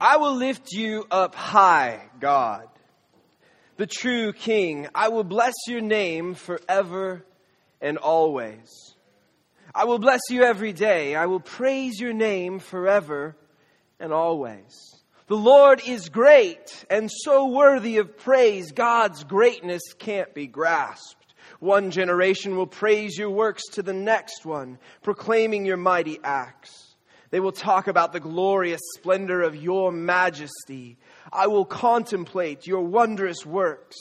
I will lift you up high, God, the true King. I will bless your name forever and always. I will bless you every day. I will praise your name forever and always. The Lord is great and so worthy of praise. God's greatness can't be grasped. One generation will praise your works to the next one, proclaiming your mighty acts. They will talk about the glorious splendor of your majesty. I will contemplate your wondrous works.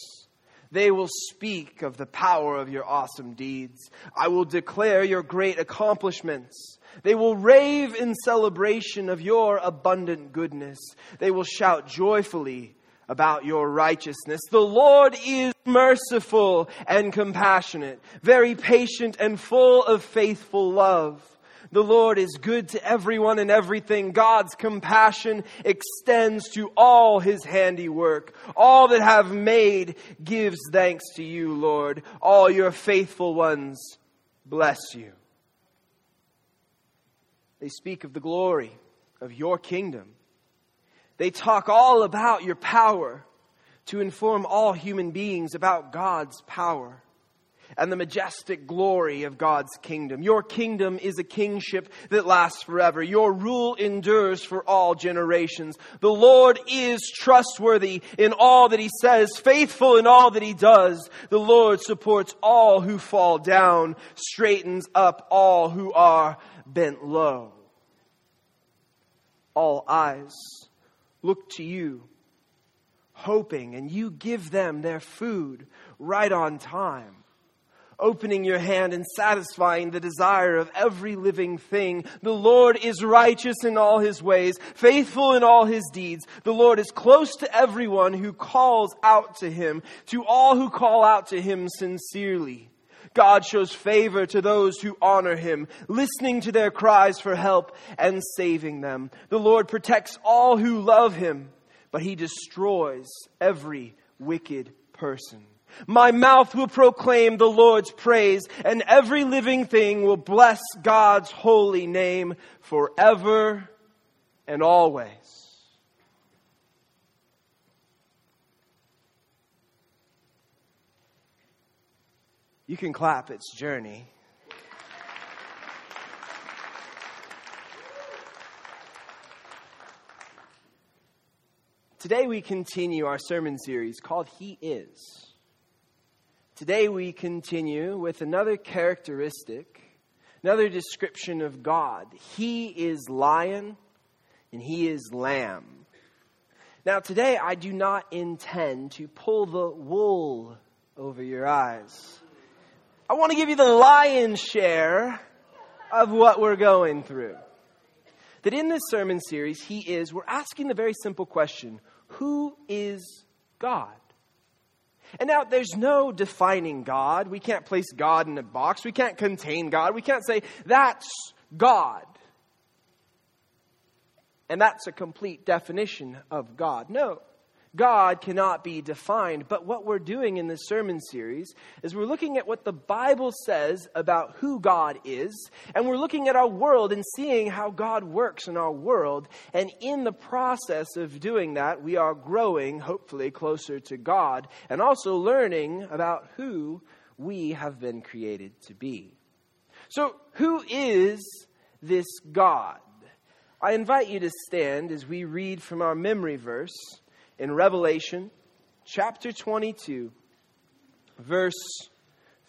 They will speak of the power of your awesome deeds. I will declare your great accomplishments. They will rave in celebration of your abundant goodness. They will shout joyfully about your righteousness. The Lord is merciful and compassionate, very patient and full of faithful love. The Lord is good to everyone and everything. God's compassion extends to all his handiwork. All that have made gives thanks to you, Lord. All your faithful ones bless you. They speak of the glory of your kingdom. They talk all about your power to inform all human beings about God's power and the majestic glory of God's kingdom. Your kingdom is a kingship that lasts forever. Your rule endures for all generations. The Lord is trustworthy in all that he says, faithful in all that he does. The Lord supports all who fall down, straightens up all who are bent low. All eyes look to you, hoping, and you give them their food right on time opening your hand and satisfying the desire of every living thing. The Lord is righteous in all his ways, faithful in all his deeds. The Lord is close to everyone who calls out to him, to all who call out to him sincerely. God shows favor to those who honor him, listening to their cries for help and saving them. The Lord protects all who love him, but he destroys every wicked person. My mouth will proclaim the Lord's praise, and every living thing will bless God's holy name forever and always. You can clap its journey. Today we continue our sermon series called He Is. Today we continue with another characteristic, another description of God. He is lion and he is lamb. Now, today I do not intend to pull the wool over your eyes. I want to give you the lion's share of what we're going through. That in this sermon series, He is, we're asking the very simple question Who is God? And now there's no defining God. We can't place God in a box. We can't contain God. We can't say, that's God. And that's a complete definition of God. No. God cannot be defined. But what we're doing in this sermon series is we're looking at what the Bible says about who God is, and we're looking at our world and seeing how God works in our world. And in the process of doing that, we are growing, hopefully, closer to God and also learning about who we have been created to be. So, who is this God? I invite you to stand as we read from our memory verse in Revelation chapter 22, verse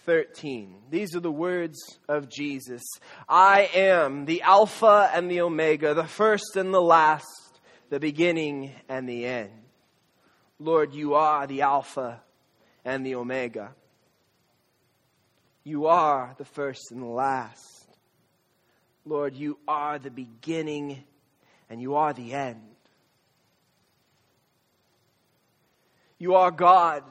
13. These are the words of Jesus I am the Alpha and the Omega, the first and the last, the beginning and the end. Lord, you are the Alpha and the Omega. You are the first and the last. Lord, you are the beginning and you are the end. You are God.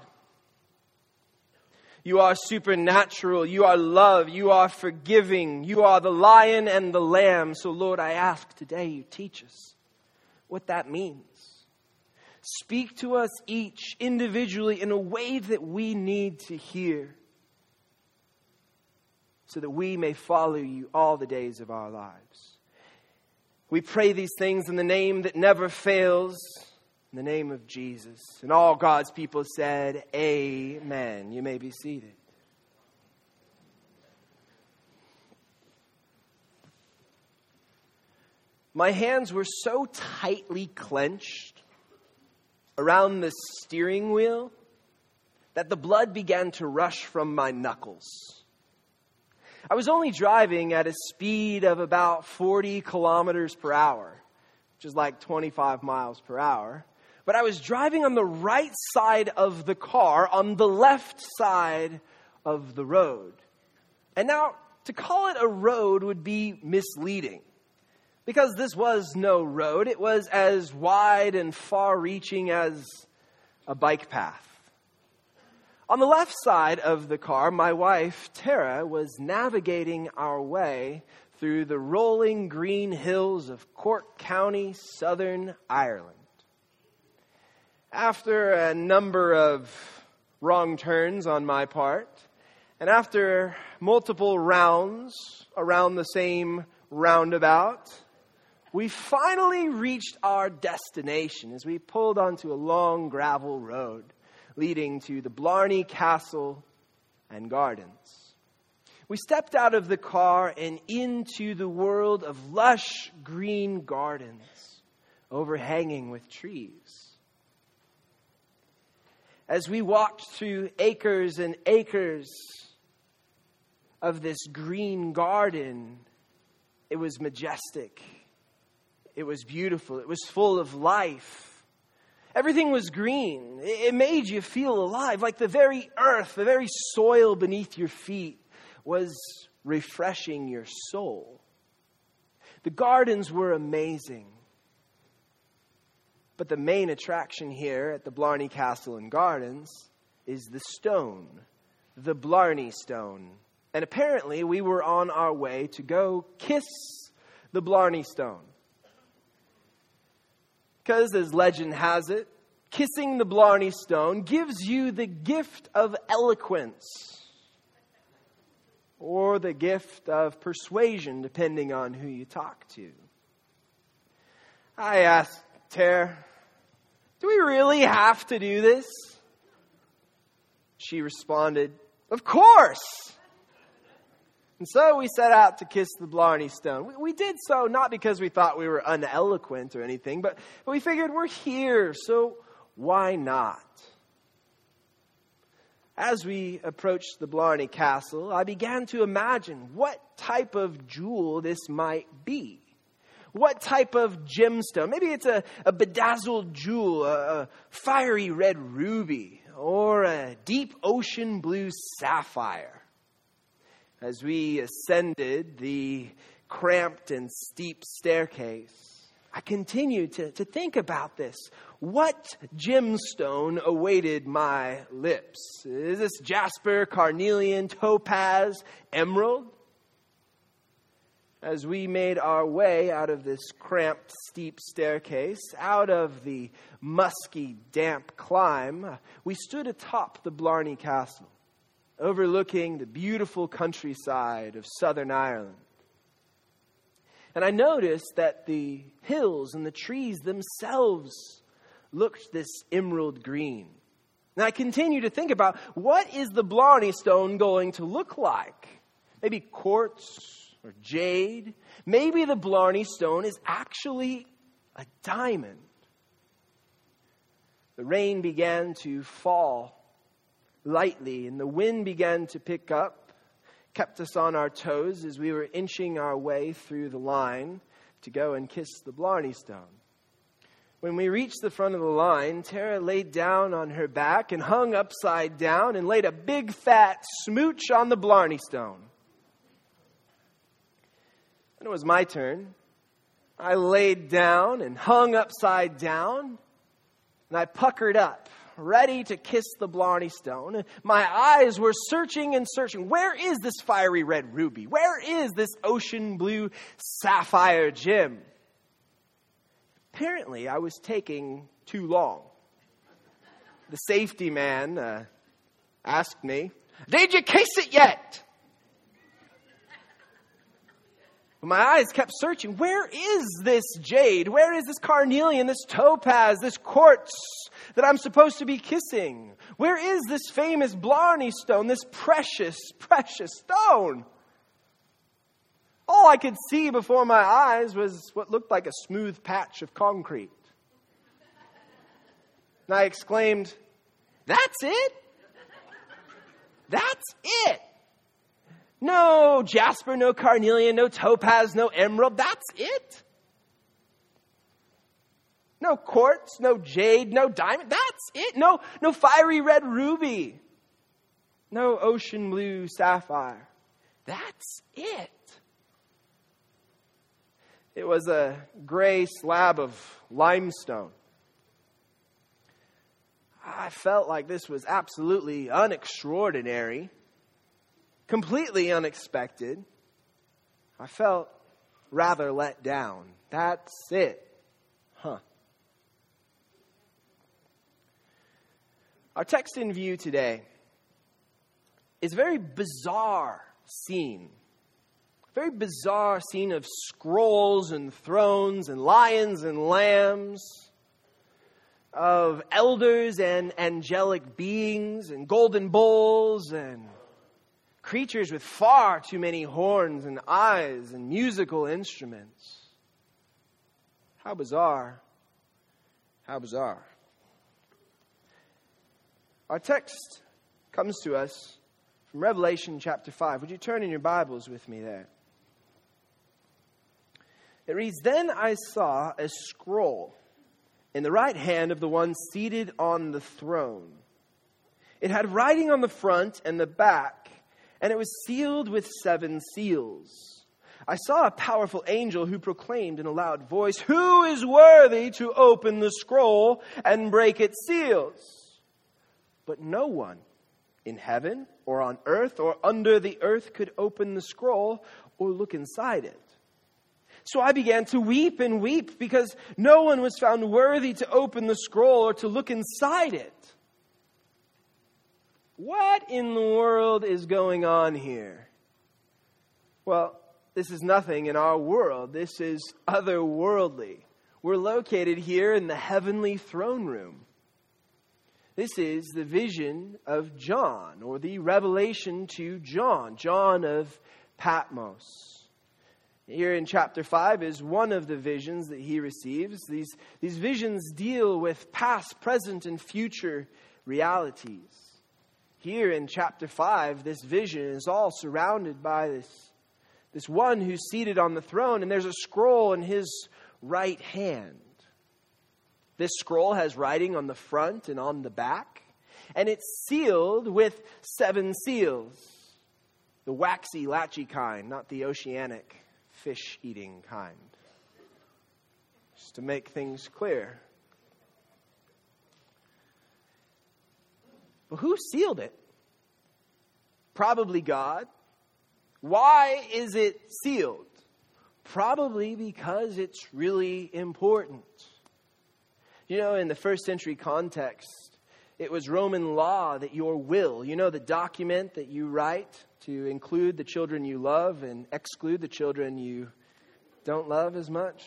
You are supernatural. You are love. You are forgiving. You are the lion and the lamb. So, Lord, I ask today you teach us what that means. Speak to us each individually in a way that we need to hear so that we may follow you all the days of our lives. We pray these things in the name that never fails, in the name of Jesus. And all God's people said, Amen. You may be seated. My hands were so tightly clenched around the steering wheel that the blood began to rush from my knuckles. I was only driving at a speed of about 40 kilometers per hour, which is like 25 miles per hour. But I was driving on the right side of the car, on the left side of the road. And now, to call it a road would be misleading. Because this was no road, it was as wide and far reaching as a bike path. On the left side of the car, my wife, Tara, was navigating our way through the rolling green hills of Cork County, southern Ireland. After a number of wrong turns on my part, and after multiple rounds around the same roundabout, we finally reached our destination as we pulled onto a long gravel road leading to the Blarney Castle and Gardens. We stepped out of the car and into the world of lush green gardens overhanging with trees. As we walked through acres and acres of this green garden, it was majestic it was beautiful. It was full of life. Everything was green. It made you feel alive, like the very earth, the very soil beneath your feet was refreshing your soul. The gardens were amazing. But the main attraction here at the Blarney Castle and Gardens is the stone, the Blarney Stone. And apparently, we were on our way to go kiss the Blarney Stone. Because, as legend has it, kissing the Blarney Stone gives you the gift of eloquence or the gift of persuasion, depending on who you talk to. I asked Tara, Do we really have to do this? She responded, Of course! And so we set out to kiss the Blarney Stone. We, we, did so not because we thought we were uneloquent or anything, but, but we figured we're here, so why not? As we approached the Blarney Castle, I began to imagine what type of jewel this might be. What type of gemstone? Maybe it's a, a bedazzled jewel, a, a fiery red ruby, or a deep ocean blue sapphire as we ascended the cramped and steep staircase, I continued to, to think about this. What gemstone awaited my lips? Is this jasper, carnelian, topaz, emerald? As we made our way out of this cramped, steep staircase, out of the musky, damp climb, we stood atop the Blarney Castle overlooking the beautiful countryside of southern Ireland. And I noticed that the hills and the trees themselves looked this emerald green. And I continue to think about what is the Blarney stone going to look like? Maybe quartz or jade. Maybe the Blarney stone is actually a diamond. The rain began to fall lightly, and the wind began to pick up, kept us on our toes as we were inching our way through the line to go and kiss the Blarney Stone. When we reached the front of the line, Tara laid down on her back and hung upside down and laid a big fat smooch on the Blarney Stone. And it was my turn. I laid down and hung upside down, and I puckered up ready to kiss the Blarney Stone. My eyes were searching and searching. Where is this fiery red ruby? Where is this ocean blue sapphire gem? Apparently, I was taking too long. The safety man uh, asked me, Did you kiss it yet? But my eyes kept searching. Where is this jade? Where is this carnelian, this topaz, this quartz that I'm supposed to be kissing? Where is this famous Blarney stone, this precious, precious stone? All I could see before my eyes was what looked like a smooth patch of concrete. And I exclaimed, That's it? That's it. No jasper, no carnelian, no topaz, no emerald. That's it. No quartz, no jade, no diamond. That's it. No, no fiery red ruby. No ocean blue sapphire. That's it. It was a gray slab of limestone. I felt like this was absolutely unextraordinary completely unexpected. I felt rather let down. That's it. Huh. Our text in view today is a very bizarre scene. Very bizarre scene of scrolls and thrones and lions and lambs, of elders and angelic beings and golden bowls and creatures with far too many horns and eyes and musical instruments. How bizarre. How bizarre. Our text comes to us from Revelation chapter 5. Would you turn in your Bibles with me there? It reads Then I saw a scroll in the right hand of the one seated on the throne. It had writing on the front and the back and it was sealed with seven seals. I saw a powerful angel who proclaimed in a loud voice, Who is worthy to open the scroll and break its seals? But no one in heaven or on earth or under the earth could open the scroll or look inside it. So I began to weep and weep because no one was found worthy to open the scroll or to look inside it. What in the world is going on here? Well, this is nothing in our world. This is otherworldly. We're located here in the heavenly throne room. This is the vision of John, or the revelation to John, John of Patmos. Here in chapter 5 is one of the visions that he receives. These, these visions deal with past, present, and future realities here in chapter 5, this vision is all surrounded by this, this one who's seated on the throne, and there's a scroll in his right hand. This scroll has writing on the front and on the back, and it's sealed with seven seals the waxy, latchy kind, not the oceanic, fish eating kind. Just to make things clear. But who sealed it? Probably God. Why is it sealed? Probably because it's really important. You know, in the first century context, it was Roman law that your will, you know, the document that you write to include the children you love and exclude the children you don't love as much.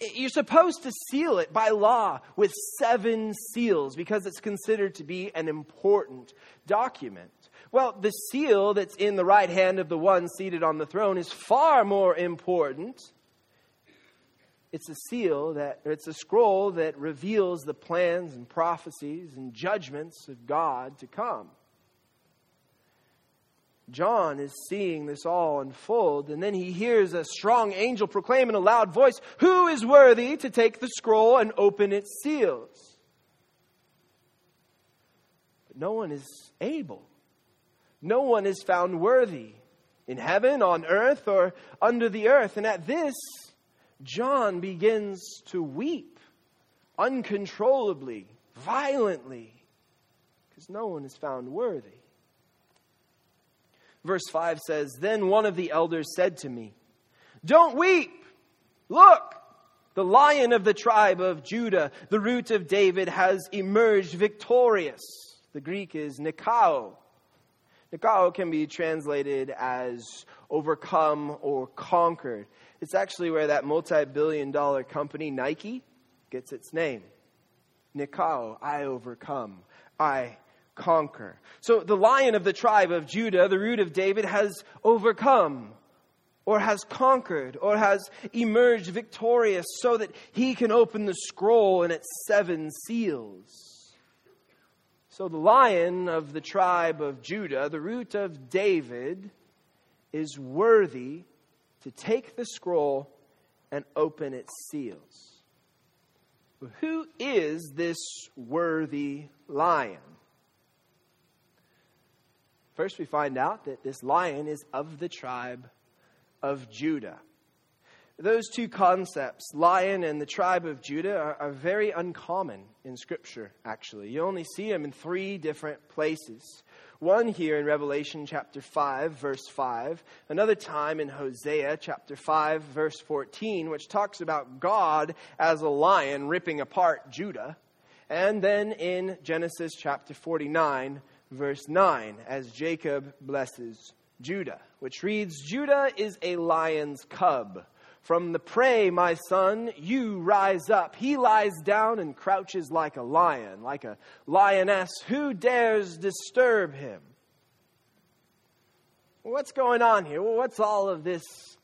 You're supposed to seal it by law with seven seals because it's considered to be an important document. Well, the seal that's in the right hand of the one seated on the throne is far more important. It's a seal that, it's a scroll that reveals the plans and prophecies and judgments of God to come. John is seeing this all unfold, and then he hears a strong angel proclaim in a loud voice, Who is worthy to take the scroll and open its seals? But no one is able. No one is found worthy in heaven, on earth, or under the earth. And at this, John begins to weep uncontrollably, violently, because no one is found worthy. Verse 5 says Then one of the elders said to me, Don't weep! Look! The lion of the tribe of Judah, the root of David, has emerged victorious. The Greek is Nikao. Nikao can be translated as overcome or conquered. It's actually where that multi billion dollar company, Nike, gets its name. Nikao, I overcome, I conquer. So the lion of the tribe of Judah, the root of David, has overcome or has conquered or has emerged victorious so that he can open the scroll and its seven seals. So the lion of the tribe of Judah, the root of David, is worthy to take the scroll and open its seals. Who is this worthy lion? First, we find out that this lion is of the tribe of Judah. Those two concepts, lion and the tribe of Judah, are, are, very uncommon in Scripture, actually. You only see them in three different places. One here in Revelation chapter 5, verse 5, another time in Hosea chapter 5, verse 14, which talks about God as a lion ripping apart Judah, and then in Genesis chapter 49, verse 9, as Jacob blesses Judah, which reads Judah is a lion's cub from the prey, my son, you rise up. He lies down and crouches like a lion, like a lioness. Who dares disturb him? What's going on here? What's all of this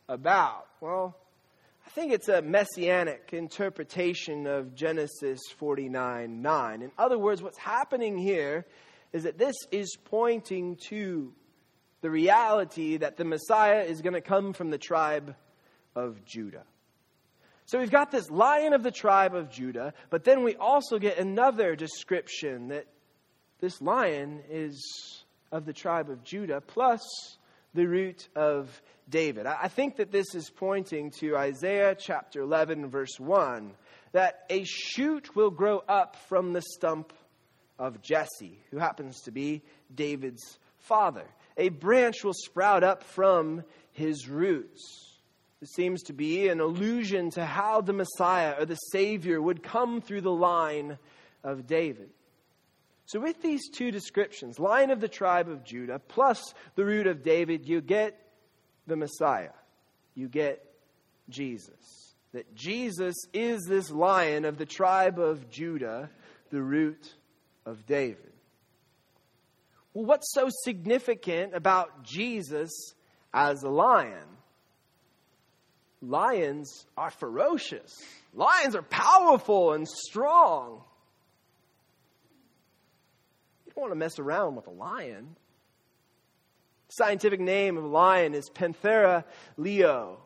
about? Well, I think it's a messianic interpretation of Genesis 49 9. In other words, what's happening here is that this is pointing to the reality that the Messiah is going to come from the tribe of Judah. So we've got this lion of the tribe of Judah, but then we also get another description that this lion is of the tribe of Judah plus the root of David. I think that this is pointing to Isaiah chapter 11, verse 1, that a shoot will grow up from the stump of Jesse, who happens to be David's father. A branch will sprout up from his roots. This seems to be an allusion to how the Messiah or the Savior would come through the line of David. So, with these two descriptions, line of the tribe of Judah plus the root of David, you get the Messiah. You get Jesus. That Jesus is this lion of the tribe of Judah, the root of David. Well, what's so significant about Jesus as a lion? lions are ferocious. Lions are powerful and strong. You don't want to mess around with a lion. scientific name of a lion is Panthera leo.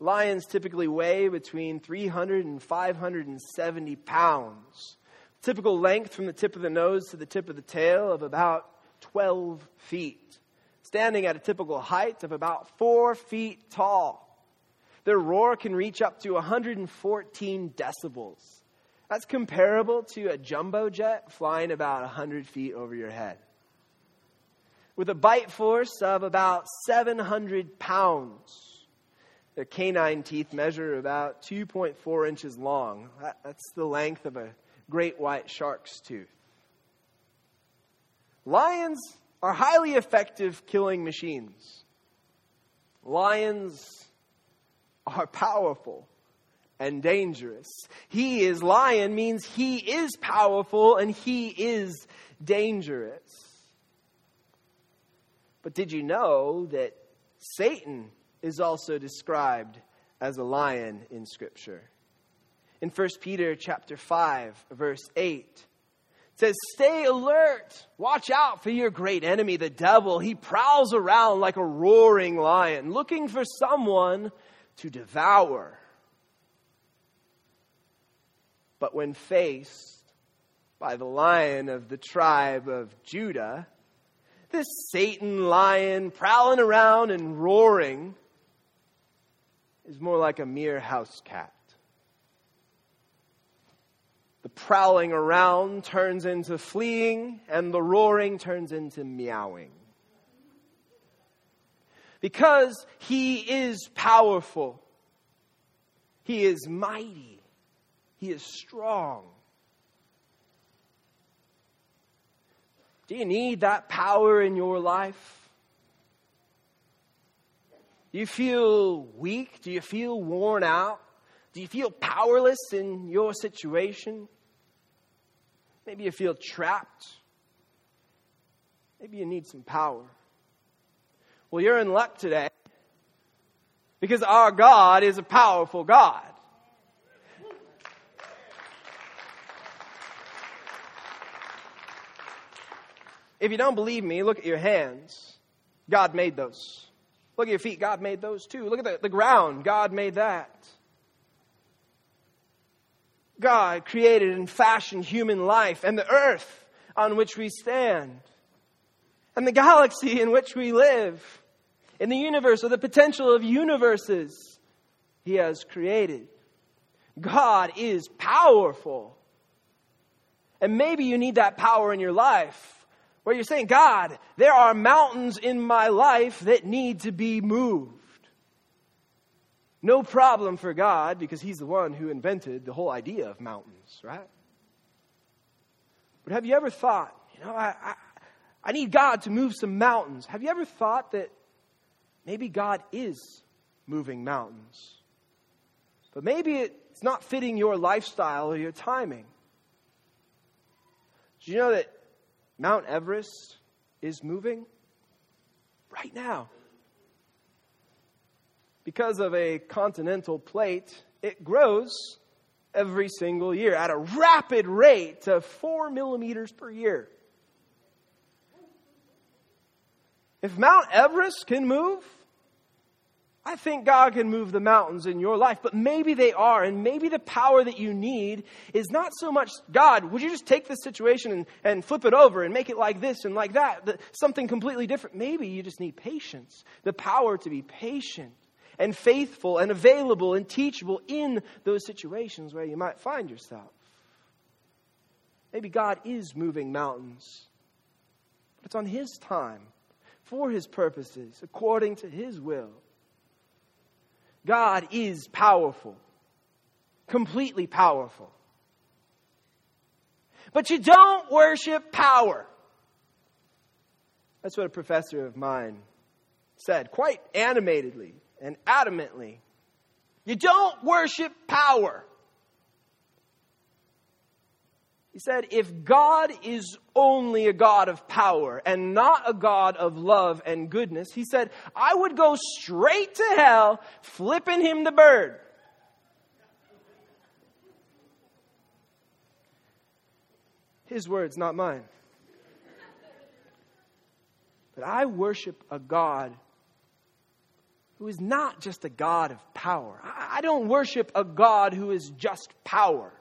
Lions typically weigh between 300 and 570 pounds. Typical length from the tip of the nose to the tip of the tail of about 12 feet. Standing at a typical height of about 4 feet tall. Their roar can reach up to 114 decibels. That's comparable to a jumbo jet flying about 100 feet over your head. With a bite force of about 700 pounds, their canine teeth measure about 2.4 inches long. That's the length of a great white shark's tooth. Lions are highly effective killing machines. Lions are powerful and dangerous. He is lion means he is powerful and he is dangerous. But did you know that Satan is also described as a lion in scripture? In 1 Peter chapter 5 verse 8 it says stay alert watch out for your great enemy the devil he prowls around like a roaring lion looking for someone to devour. But when faced by the lion of the tribe of Judah, this Satan lion prowling around and roaring is more like a mere house cat. The prowling around turns into fleeing, and the roaring turns into meowing because he is powerful, he is mighty, he is strong. Do you need that power in your life? Do you feel weak? Do you feel worn out? Do you feel powerless in your situation? Maybe you feel trapped. Maybe you need some power. Well, you're in luck today because our God is a powerful God. If you don't believe me, look at your hands. God made those. Look at your feet. God made those too. Look at the, the ground. God made that. God created and fashioned human life and the earth on which we stand and the galaxy in which we live in the universe or the potential of universes he has created. God is powerful. And maybe you need that power in your life where you're saying, God, there are mountains in my life that need to be moved. No problem for God because He's the one who invented the whole idea of mountains, right? But have you ever thought, you know, I, I, I need God to move some mountains. Have you ever thought that maybe God is moving mountains? But maybe it's not fitting your lifestyle or your timing. Do you know that Mount Everest is moving right now. Because of a continental plate, it grows every single year at a rapid rate of four millimeters per year. If Mount Everest can move, I think God can move the mountains in your life, but maybe they are, and maybe the power that you need is not so much God, would you just take this situation and, and flip it over and make it like this and like that, something completely different? Maybe you just need patience, the power to be patient and faithful and available and teachable in those situations where you might find yourself. Maybe God is moving mountains, but it's on His time, for His purposes, according to His will. God is powerful, completely powerful. But you don't worship power. That's what a professor of mine said, quite animatedly and adamantly. You don't worship power. He said, if God is only a God of power and not a God of love and goodness, he said, I would go straight to hell flipping him the bird. His words, not mine. But I worship a God who is not just a God of power. I don't worship a God who is just power.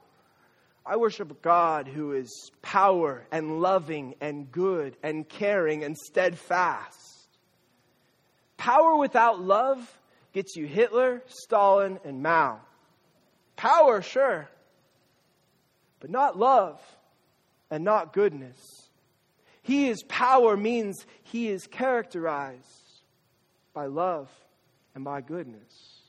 I worship a God who is power and loving and good and caring and steadfast. Power without love gets you Hitler, Stalin, and Mao. Power, sure, but not love and not goodness. He is power means he is characterized by love and by goodness.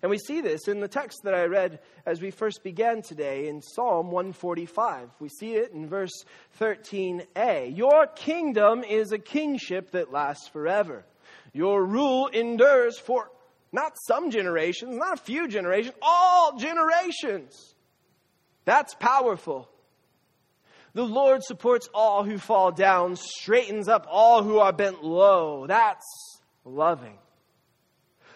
And we see this in the text that I read as we first began today in Psalm 145. We see it in verse 13a. Your kingdom is a kingship that lasts forever. Your rule endures for not some generations, not a few generations, all generations. That's powerful. The Lord supports all who fall down, straightens up all who are bent low. That's loving.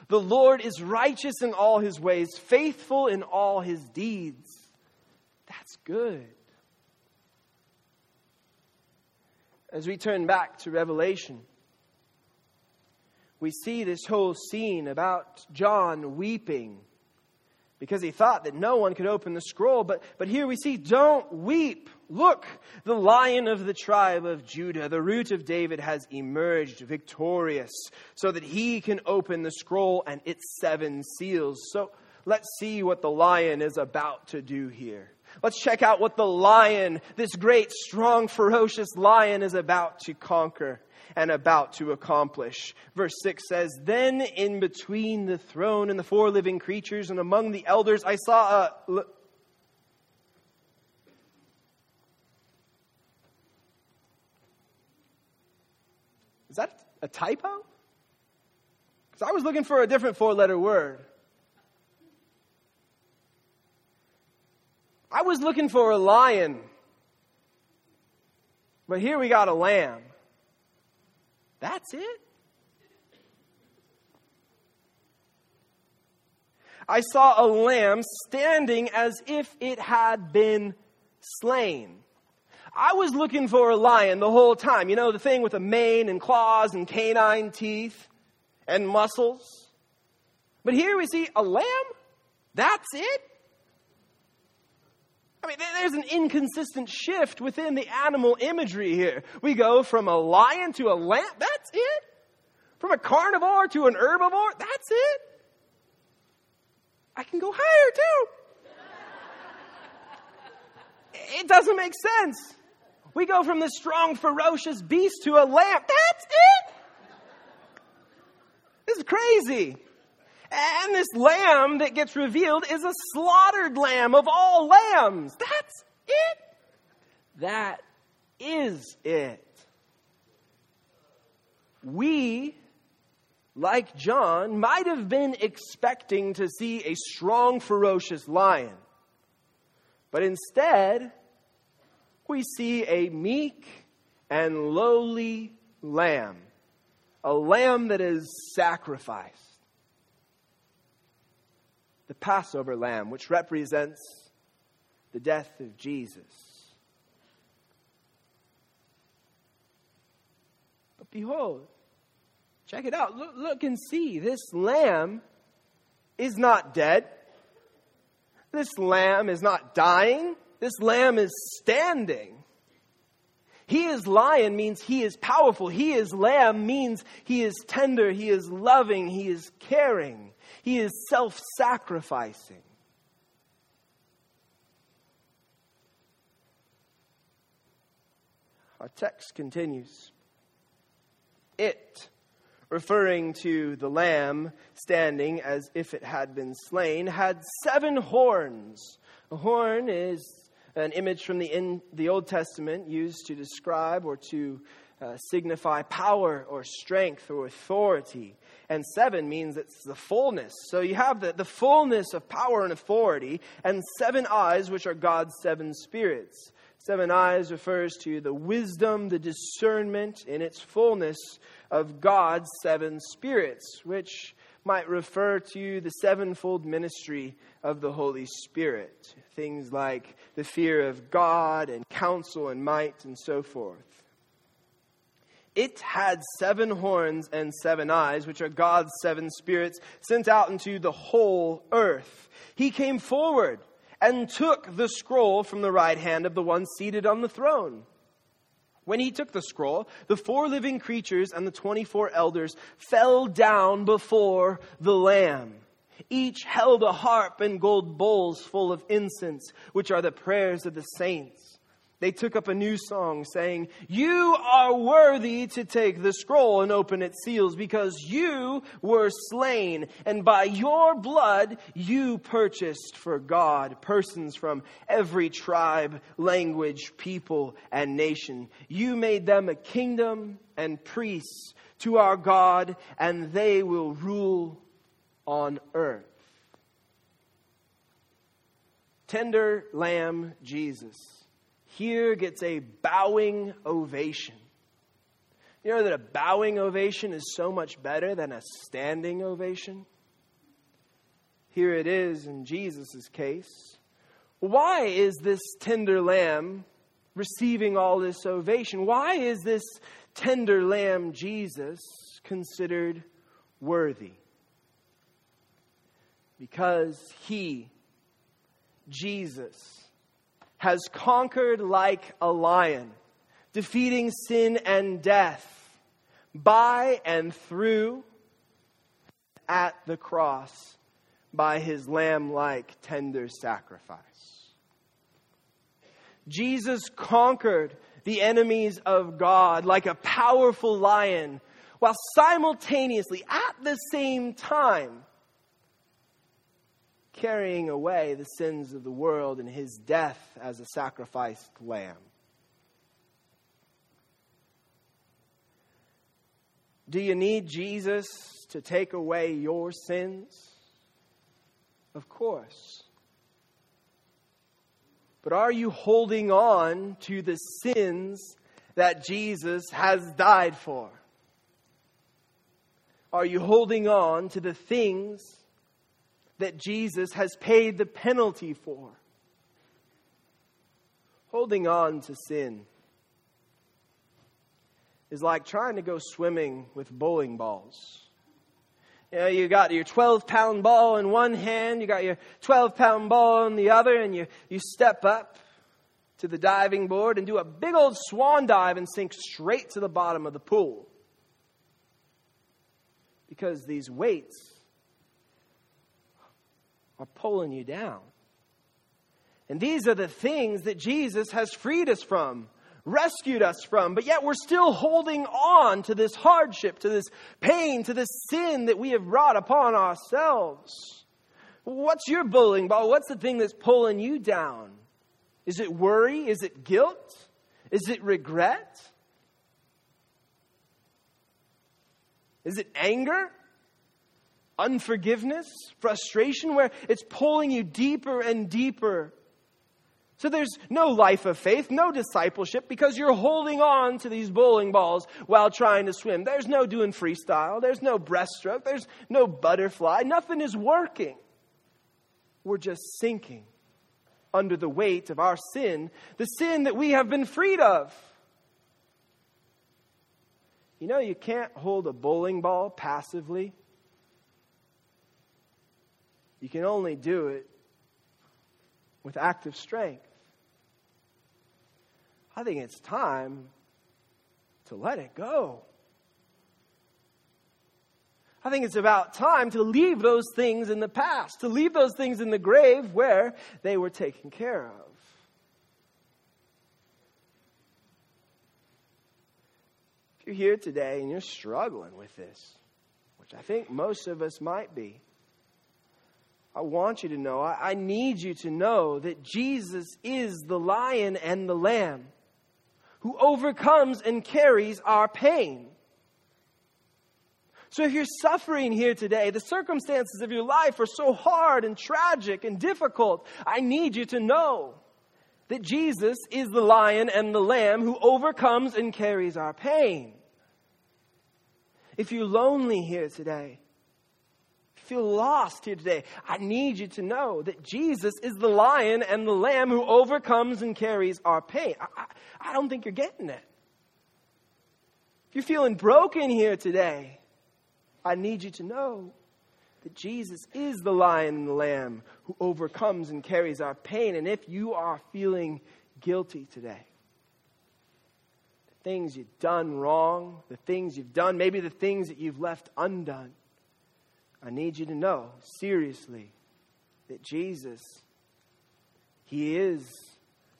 The Lord is righteous in all his ways, faithful in all his deeds. That's good. As we turn back to Revelation, we see this whole scene about John weeping because he thought that no one could open the scroll. But, but here we see, don't weep. Look, the lion of the tribe of Judah, the root of David, has emerged victorious so that he can open the scroll and its seven seals. So let's see what the lion is about to do here. Let's check out what the lion, this great, strong, ferocious lion, is about to conquer and about to accomplish. Verse 6 says, Then in between the throne and the four living creatures and among the elders, I saw a. Is that a typo? Because I was looking for a different four letter word. I was looking for a lion. But here we got a lamb. That's it? I saw a lamb standing as if it had been slain. I was looking for a lion the whole time. You know, the thing with a mane and claws and canine teeth and muscles. But here we see a lamb? That's it? I mean, there's an inconsistent shift within the animal imagery here. We go from a lion to a lamb. That's it? From a carnivore to an herbivore. That's it? I can go higher too. It doesn't make sense. We go from this strong, ferocious beast to a lamb. That's it. This is crazy. And this lamb that gets revealed is a slaughtered lamb of all lambs. That's it. That is it. We, like John, might have been expecting to see a strong, ferocious lion. But instead, we see a meek and lowly lamb, a lamb that is sacrificed the Passover lamb, which represents the death of Jesus. But behold, check it out. Look, look and see. This lamb is not dead. This lamb is not dying. This lamb is standing. He is lion means he is powerful. He is lamb means he is tender, he is loving, he is caring. He is self sacrificing. Our text continues. It, referring to the lamb standing as if it had been slain, had seven horns. A horn is an image from the, in, the Old Testament used to describe or to uh, signify power or strength or authority and seven means it's the fullness. So you have the, the fullness of power and authority, and seven eyes, which are God's seven spirits. Seven eyes refers to the wisdom, the discernment in its fullness of God's seven spirits, which might refer to the sevenfold ministry of the Holy Spirit. Things like the fear of God and counsel and might and so forth. It had seven horns and seven eyes, which are God's seven spirits sent out into the whole earth. He came forward and took the scroll from the right hand of the one seated on the throne. When he took the scroll, the four living creatures and the 24 elders fell down before the Lamb. Each held a harp and gold bowls full of incense, which are the prayers of the saints they took up a new song saying, You are worthy to take the scroll and open its seals because you were slain, and by your blood you purchased for God persons from every tribe, language, people, and nation. You made them a kingdom and priests to our God, and they will rule on earth. Tender Lamb Jesus here gets a bowing ovation. You know that a bowing ovation is so much better than a standing ovation? Here it is in Jesus' case. Why is this tender lamb receiving all this ovation? Why is this tender lamb, Jesus, considered worthy? Because he, Jesus, has conquered like a lion, defeating sin and death by and through at the cross by his lamb like tender sacrifice. Jesus conquered the enemies of God like a powerful lion, while simultaneously, at the same time, carrying away the sins of the world in his death as a sacrificed lamb. Do you need Jesus to take away your sins? Of course. But are you holding on to the sins that Jesus has died for? Are you holding on to the things that Jesus has paid the penalty for? Holding on to sin is like trying to go swimming with bowling balls. You know, you got your 12 pound ball in one hand, you got your 12 pound ball in the other, and you, you step up to the diving board and do a big old swan dive and sink straight to the bottom of the pool. Because these weights are pulling you down. And these are the things that Jesus has freed us from rescued us from, but yet we're still holding on to this hardship, to this pain, to this sin that we have brought upon ourselves. What's your bullying ball? What's the thing that's pulling you down? Is it worry? Is it guilt? Is it regret? Is it anger? Unforgiveness? Frustration? Where it's pulling you deeper and deeper so there's no life of faith, no discipleship, because you're holding on to these bowling balls while trying to swim. There's no doing freestyle, there's no breaststroke, there's no butterfly, nothing is working. We're just sinking under the weight of our sin, the sin that we have been freed of. You know, you can't hold a bowling ball passively. You can only do it with active strength. I think it's time to let it go. I think it's about time to leave those things in the past, to leave those things in the grave where they were taken care of. If you're here today and you're struggling with this, which I think most of us might be, I want you to know, I, I need you to know that Jesus is the lion and the lamb who overcomes and carries our pain. So if you're suffering here today, the circumstances of your life are so hard and tragic and difficult, I need you to know that Jesus is the lion and the lamb who overcomes and carries our pain. If you're lonely here today, feel lost here today, I need you to know that Jesus is the lion and the lamb who overcomes and carries our pain. I, I, I don't think you're getting it. If you're feeling broken here today, I need you to know that Jesus is the lion and the lamb who overcomes and carries our pain. And if you are feeling guilty today, the things you've done wrong, the things you've done, maybe the things that you've left undone, I need you to know seriously that Jesus, He is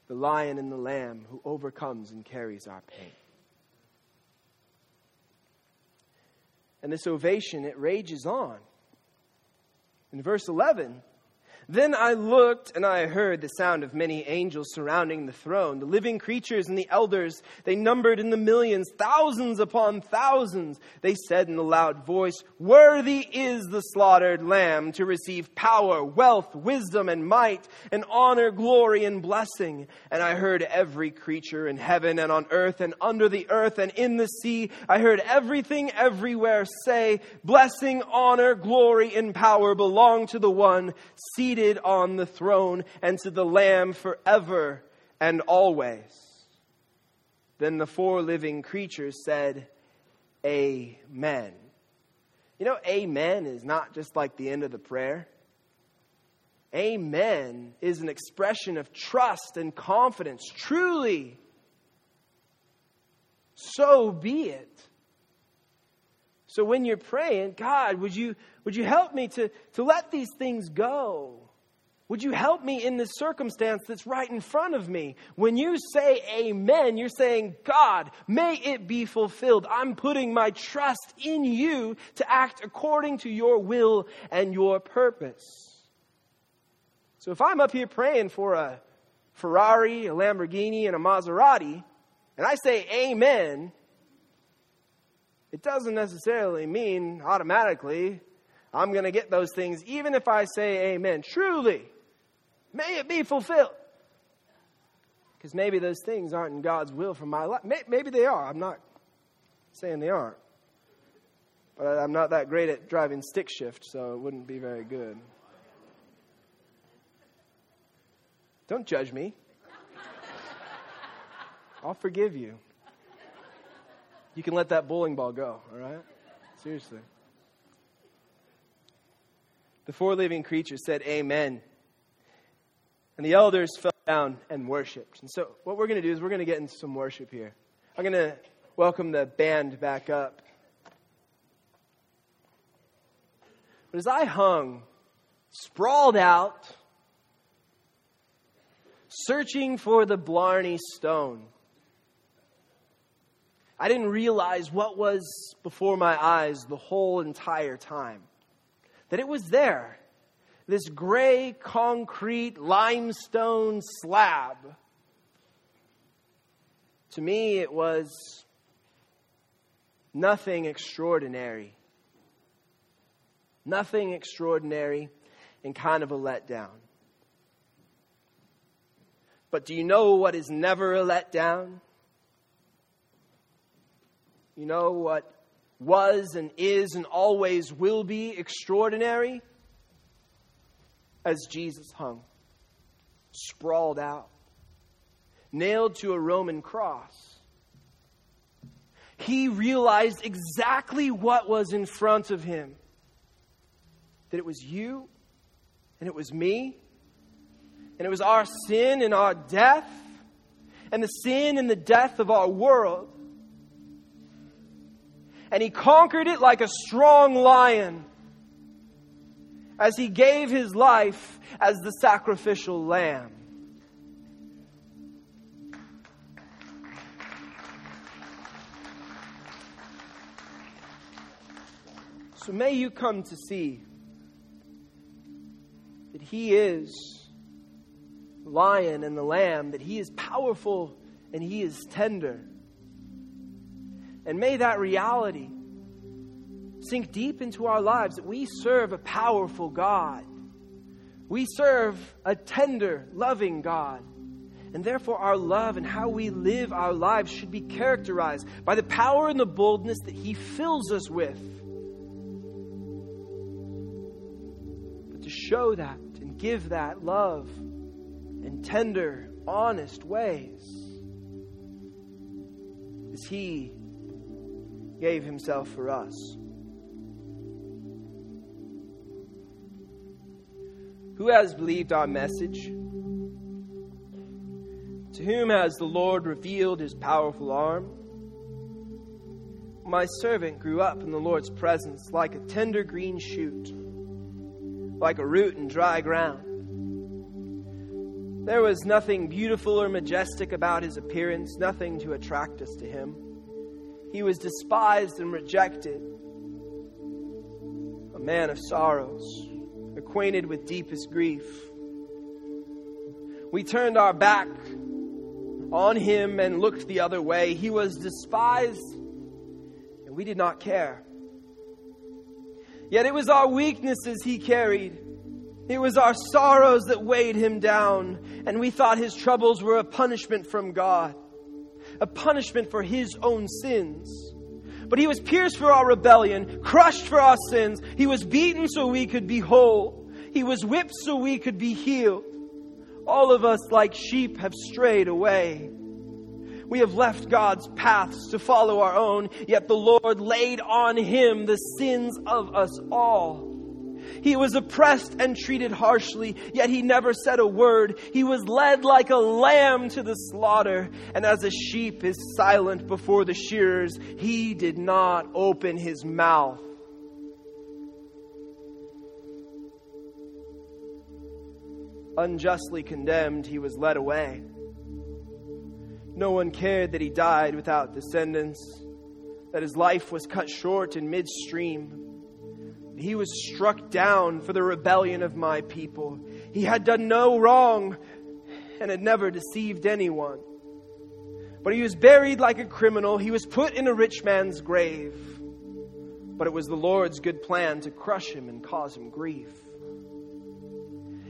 the lion and the lamb who overcomes and carries our pain. And this ovation, it rages on. In verse 11, then I looked and I heard the sound of many angels surrounding the throne, the living creatures and the elders. They numbered in the millions, thousands upon thousands. They said in a loud voice, Worthy is the slaughtered lamb to receive power, wealth, wisdom, and might, and honor, glory, and blessing. And I heard every creature in heaven and on earth and under the earth and in the sea. I heard everything everywhere say, Blessing, honor, glory, and power belong to the one seated seated on the throne and to the Lamb forever and always. Then the four living creatures said, Amen. You know, Amen is not just like the end of the prayer. Amen is an expression of trust and confidence. Truly, so be it. So when you're praying, God, would you, would you help me to, to let these things go? Would you help me in this circumstance that's right in front of me? When you say amen, you're saying, God, may it be fulfilled. I'm putting my trust in you to act according to your will and your purpose. So if I'm up here praying for a Ferrari, a Lamborghini, and a Maserati, and I say amen, it doesn't necessarily mean automatically I'm going to get those things, even if I say amen. Truly, may it be fulfilled. Because maybe those things aren't in God's will for my life. Maybe they are. I'm not saying they aren't. But I'm not that great at driving stick shift, so it wouldn't be very good. Don't judge me. I'll forgive you. You can let that bowling ball go, all right? Seriously. The four living creatures said, Amen. And the elders fell down and worshiped. And so, what we're going to do is we're going to get into some worship here. I'm going to welcome the band back up. But as I hung, sprawled out, searching for the Blarney Stone, I didn't realize what was before my eyes the whole entire time. That it was there, this gray concrete limestone slab. To me, it was nothing extraordinary. Nothing extraordinary and kind of a letdown. But do you know what is never a letdown? You know what was and is and always will be extraordinary? As Jesus hung, sprawled out, nailed to a Roman cross. He realized exactly what was in front of him that it was you and it was me and it was our sin and our death and the sin and the death of our world. And he conquered it like a strong lion as he gave his life as the sacrificial lamb. So may you come to see that He is the lion and the lamb, that He is powerful and He is tender. And may that reality sink deep into our lives that we serve a powerful God. We serve a tender, loving God. And therefore, our love and how we live our lives should be characterized by the power and the boldness that He fills us with. But to show that and give that love in tender, honest ways as He gave Himself for us. Who has believed our message? To whom has the Lord revealed his powerful arm? My servant grew up in the Lord's presence like a tender green shoot like a root in dry ground. There was nothing beautiful or majestic about his appearance, nothing to attract us to him. He was despised and rejected, a man of sorrows, acquainted with deepest grief. We turned our back on him and looked the other way. He was despised, and we did not care. Yet it was our weaknesses he carried. It was our sorrows that weighed him down, and we thought his troubles were a punishment from God, a punishment for his own sins. But he was pierced for our rebellion, crushed for our sins. He was beaten so we could be whole. He was whipped so we could be healed. All of us, like sheep, have strayed away. We have left God's paths to follow our own, yet the Lord laid on him the sins of us all. He was oppressed and treated harshly, yet he never said a word. He was led like a lamb to the slaughter, and as a sheep is silent before the shearers, he did not open his mouth. Unjustly condemned, he was led away. No one cared that he died without descendants, that his life was cut short in midstream. He was struck down for the rebellion of my people. He had done no wrong and had never deceived anyone. But he was buried like a criminal. He was put in a rich man's grave. But it was the Lord's good plan to crush him and cause him grief.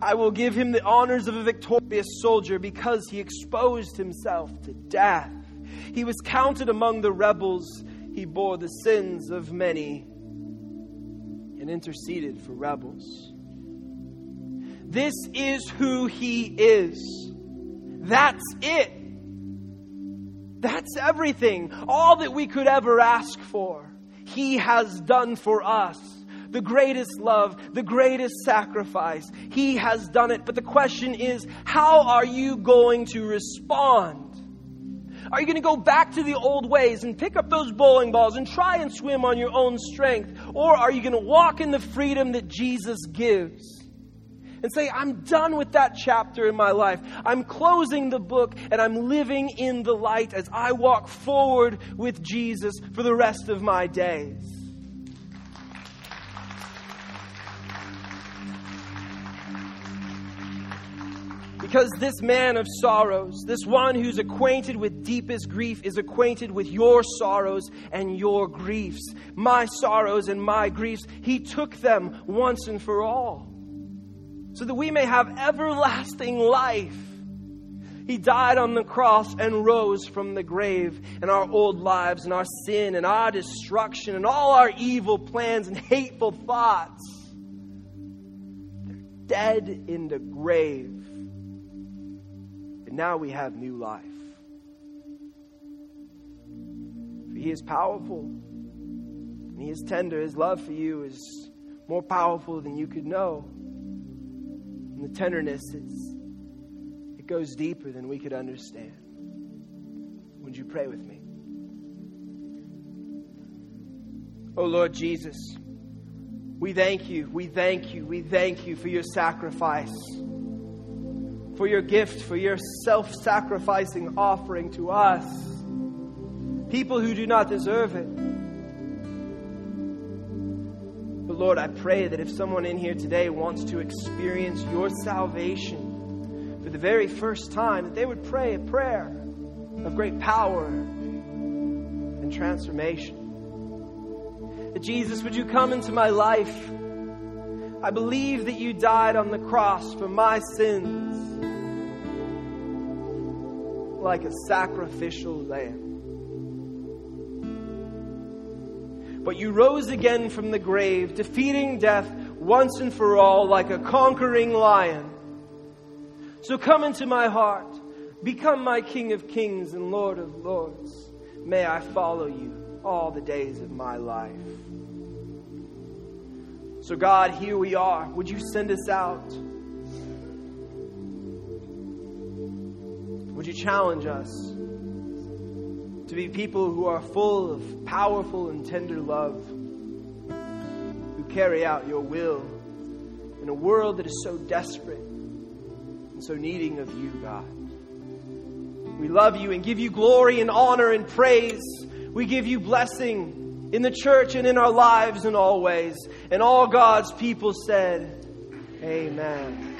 I will give him the honors of a victorious soldier because he exposed himself to death. He was counted among the rebels. He bore the sins of many and interceded for rebels. This is who he is. That's it. That's everything. All that we could ever ask for, he has done for us the greatest love, the greatest sacrifice. He has done it. But the question is, how are you going to respond? Are you going to go back to the old ways and pick up those bowling balls and try and swim on your own strength? Or are you going to walk in the freedom that Jesus gives? And say, I'm done with that chapter in my life. I'm closing the book and I'm living in the light as I walk forward with Jesus for the rest of my days. Because this man of sorrows, this one who's acquainted with deepest grief, is acquainted with your sorrows and your griefs. My sorrows and my griefs, he took them once and for all, so that we may have everlasting life. He died on the cross and rose from the grave, and our old lives and our sin and our destruction and all our evil plans and hateful thoughts. They're dead in the grave now we have new life. For he is powerful and he is tender. His love for you is more powerful than you could know. And the tenderness is it goes deeper than we could understand. Would you pray with me? Oh Lord Jesus, we thank you, we thank you, we thank you for your sacrifice for your gift, for your self sacrificing offering to us, people who do not deserve it. But Lord, I pray that if someone in here today wants to experience your salvation for the very first time, that they would pray a prayer of great power and transformation. That Jesus, would you come into my life? I believe that you died on the cross for my sins like a sacrificial lamb. But you rose again from the grave, defeating death once and for all like a conquering lion. So come into my heart, become my King of kings and Lord of lords. May I follow you all the days of my life. So, God, here we are. Would you send us out? Would you challenge us to be people who are full of powerful and tender love, who carry out your will in a world that is so desperate and so needing of you, God? We love you and give you glory and honor and praise. We give you blessing in the church and in our lives in all ways. And all God's people said, Amen.